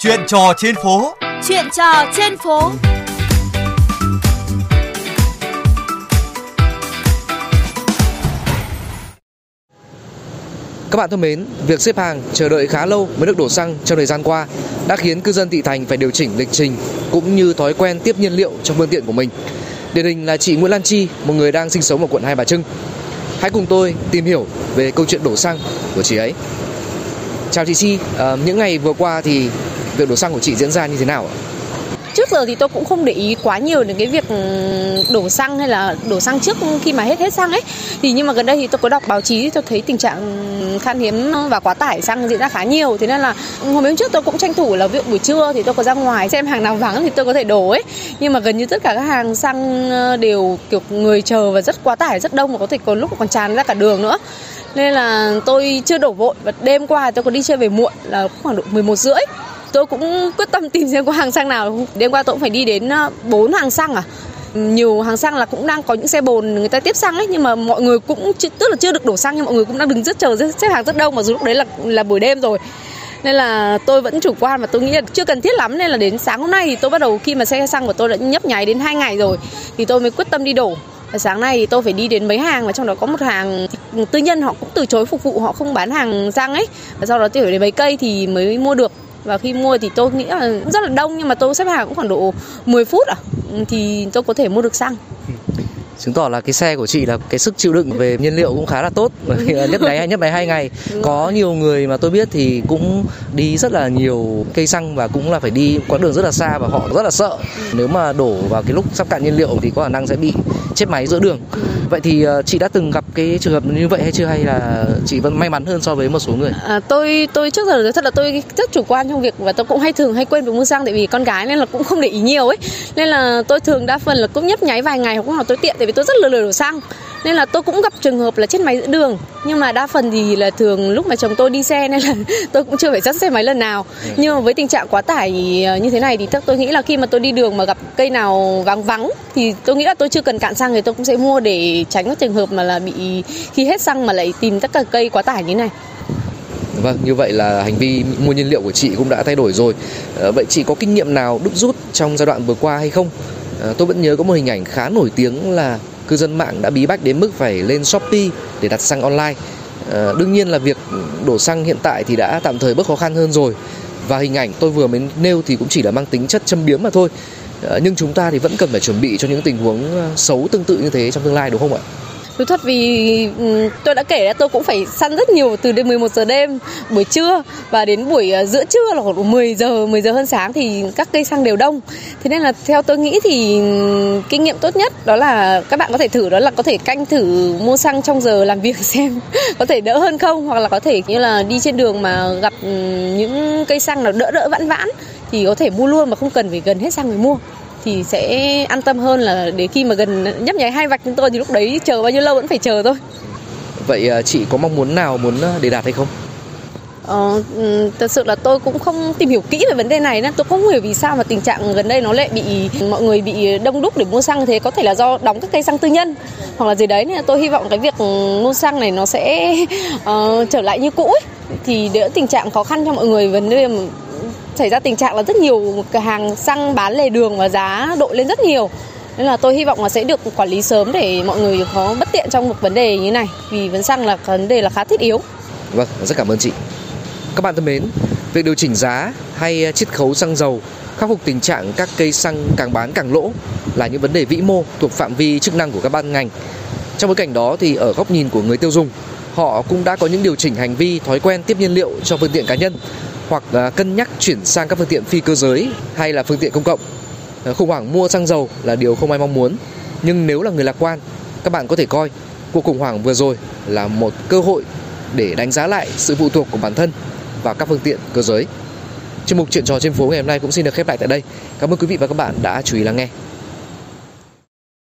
Chuyện trò trên phố. Chuyện trò trên phố. Các bạn thân mến, việc xếp hàng chờ đợi khá lâu mới được đổ xăng trong thời gian qua đã khiến cư dân thị thành phải điều chỉnh lịch trình cũng như thói quen tiếp nhiên liệu trong phương tiện của mình. Điển hình là chị Nguyễn Lan Chi, một người đang sinh sống ở quận Hai Bà Trưng. Hãy cùng tôi tìm hiểu về câu chuyện đổ xăng của chị ấy. Chào chị Chi, à, những ngày vừa qua thì việc đổ xăng của chị diễn ra như thế nào ạ? trước giờ thì tôi cũng không để ý quá nhiều đến cái việc ừ, đổ xăng hay là đổ xăng trước khi mà hết hết xăng ấy. Thì nhưng mà gần đây thì tôi có đọc báo chí thì tôi thấy tình trạng khan hiếm và quá tải xăng diễn ra khá nhiều. Thế nên là hôm hôm trước tôi cũng tranh thủ là việc buổi trưa thì tôi có ra ngoài xem hàng nào vắng thì tôi có thể đổ ấy. Nhưng mà gần như tất cả các hàng xăng ờ, đều kiểu người chờ và rất quá tải, rất đông và có thể có lúc còn tràn ra cả đường nữa. Nên là tôi chưa đổ vội và đêm qua tôi có đi chơi về muộn là khoảng độ 11 rưỡi tôi cũng quyết tâm tìm xem có hàng xăng nào. Đêm qua tôi cũng phải đi đến ờ, bốn hàng xăng à? Nhiều hàng xăng là cũng đang có những xe bồn người ta tiếp xăng ấy, nhưng mà mọi người cũng tức là chưa được đổ xăng nhưng mọi người cũng đang đứng rất chờ xếp hàng rất đông mà dù lúc đấy là là buổi đêm rồi. Nên là tôi vẫn chủ quan và tôi nghĩ là chưa cần thiết lắm, nên là đến sáng hôm nay thì tôi bắt đầu khi mà xe xăng của tôi đã nhấp nháy đến hai ngày rồi thì tôi mới quyết tâm đi đổ. Và sáng nay thì tôi phải đi đến mấy hàng và trong đó có một hàng tư nhân họ cũng từ chối phục vụ, họ không bán hàng xăng ấy. Và sau đó tôi phải đến mấy cây thì mới mua được và khi mua thì tôi nghĩ là rất là đông nhưng mà tôi xếp hàng cũng khoảng độ 10 phút à. Thì tôi có thể mua được xăng. Chứng tỏ là cái xe của chị là cái sức chịu đựng về nhiên liệu cũng khá là tốt. Nhất đấy nhất đấy hai ngày. Có nhiều người mà tôi biết thì cũng đi rất là nhiều cây xăng và cũng là phải đi quãng đường rất là xa và họ rất là sợ. Nếu mà đổ vào cái lúc sắp cạn nhiên liệu thì có khả năng sẽ bị chết máy giữa đường. Vậy thì ờ, chị đã từng gặp cái trường hợp như vậy hay chưa? Hay là chị vẫn may mắn hơn so với một số người? À, tôi tôi trước giờ thật là tôi rất chủ quan trong việc và tôi cũng hay thường hay quên việc mua xăng tại vì con gái nên là cũng không để ý nhiều ấy. Nên là tôi thường đa phần là cũng nhấp nháy vài ngày hoặc là tôi tiện tại vì tôi rất lười lười đổ xăng nên là tôi cũng gặp trường hợp là chết máy giữa đường nhưng mà đa phần thì là thường lúc mà chồng tôi đi xe nên là tôi cũng chưa phải dắt xe máy lần nào nhưng mà với tình trạng quá tải như thế này thì tôi nghĩ là khi mà tôi đi đường mà gặp cây nào vắng vắng thì tôi nghĩ là tôi chưa cần cạn xăng thì tôi cũng sẽ mua để tránh các trường hợp mà là bị khi hết xăng mà lại tìm tất cả cây quá tải như này Vâng, như vậy là hành vi mua nhiên liệu của chị cũng đã thay đổi rồi. À, vậy chị có kinh nghiệm nào đúc rút trong giai đoạn vừa qua hay không? À, tôi vẫn nhớ có một hình ảnh khá nổi tiếng là cư dân mạng đã bí bách đến mức phải lên Shopee để đặt xăng online. À, đương nhiên là việc đổ xăng hiện tại thì đã tạm thời bớt khó khăn hơn rồi. Và hình ảnh tôi vừa mới nêu thì cũng chỉ là mang tính chất châm biếm mà thôi. À, nhưng chúng ta thì vẫn cần phải chuẩn bị cho những tình huống ờ, xấu tương tự như thế trong tương lai đúng không ạ? Thú thật vì ừ, tôi đã kể là tôi cũng phải săn rất nhiều từ đêm 11 giờ đêm, buổi trưa và đến buổi ờ, giữa trưa là khoảng 10 giờ 10 giờ hơn sáng thì các cây xăng đều đông. Thế nên là theo tôi nghĩ thì ừ, kinh nghiệm tốt nhất đó là các bạn có thể thử, đó là có thể canh thử mua xăng trong giờ làm việc xem có thể đỡ hơn không, hoặc là có thể như là đi trên đường mà gặp ừ, những cây xăng nào đỡ đỡ vãn vãn thì có thể mua luôn mà không cần phải gần hết xăng mới mua thì sẽ an tâm hơn là để khi mà gần nhấp nháy hai vạch chúng tôi thì lúc đấy chờ bao nhiêu lâu vẫn phải chờ thôi. Vậy à, chị có mong muốn nào muốn à, để đạt hay không? Ờ, thật sự là tôi cũng không tìm hiểu kỹ về vấn đề này nên tôi không hiểu vì sao mà tình trạng gần đây nó lại bị mọi người bị đông đúc để mua xăng thế có thể là do đóng các cây xăng tư nhân hoặc là gì đấy nên tôi hy vọng cái việc mua xăng này nó sẽ uh, trở lại như cũ ấy. thì đỡ tình trạng khó khăn cho mọi người vấn đề xảy ra tình trạng là rất nhiều cửa hàng xăng bán lề đường và giá đội lên rất nhiều nên là tôi hy vọng là sẽ được quản lý sớm để mọi người có bất tiện trong một vấn đề như này vì vấn xăng là vấn đề là khá thiết yếu. Vâng, rất cảm ơn chị. Các bạn thân mến, việc điều chỉnh giá hay chiết khấu xăng dầu khắc phục tình trạng các cây xăng càng bán càng lỗ là những vấn đề vĩ mô thuộc phạm vi chức năng của các ban ngành. Trong bối cảnh đó thì ở góc nhìn của người tiêu dùng, họ cũng đã có những điều chỉnh hành vi, thói quen tiếp nhiên liệu cho phương tiện cá nhân hoặc à, cân nhắc chuyển sang các phương tiện phi cơ giới hay là phương tiện công cộng. À, khủng hoảng mua xăng dầu là điều không ai mong muốn, nhưng nếu là người lạc quan, các bạn có thể coi cuộc khủng hoảng vừa rồi là một cơ hội để đánh giá lại sự phụ thuộc của bản thân vào các phương tiện cơ giới. chương mục chuyện trò trên phố ngày hôm nay cũng xin được khép lại tại đây. Cảm ơn quý vị và các bạn đã chú ý lắng nghe.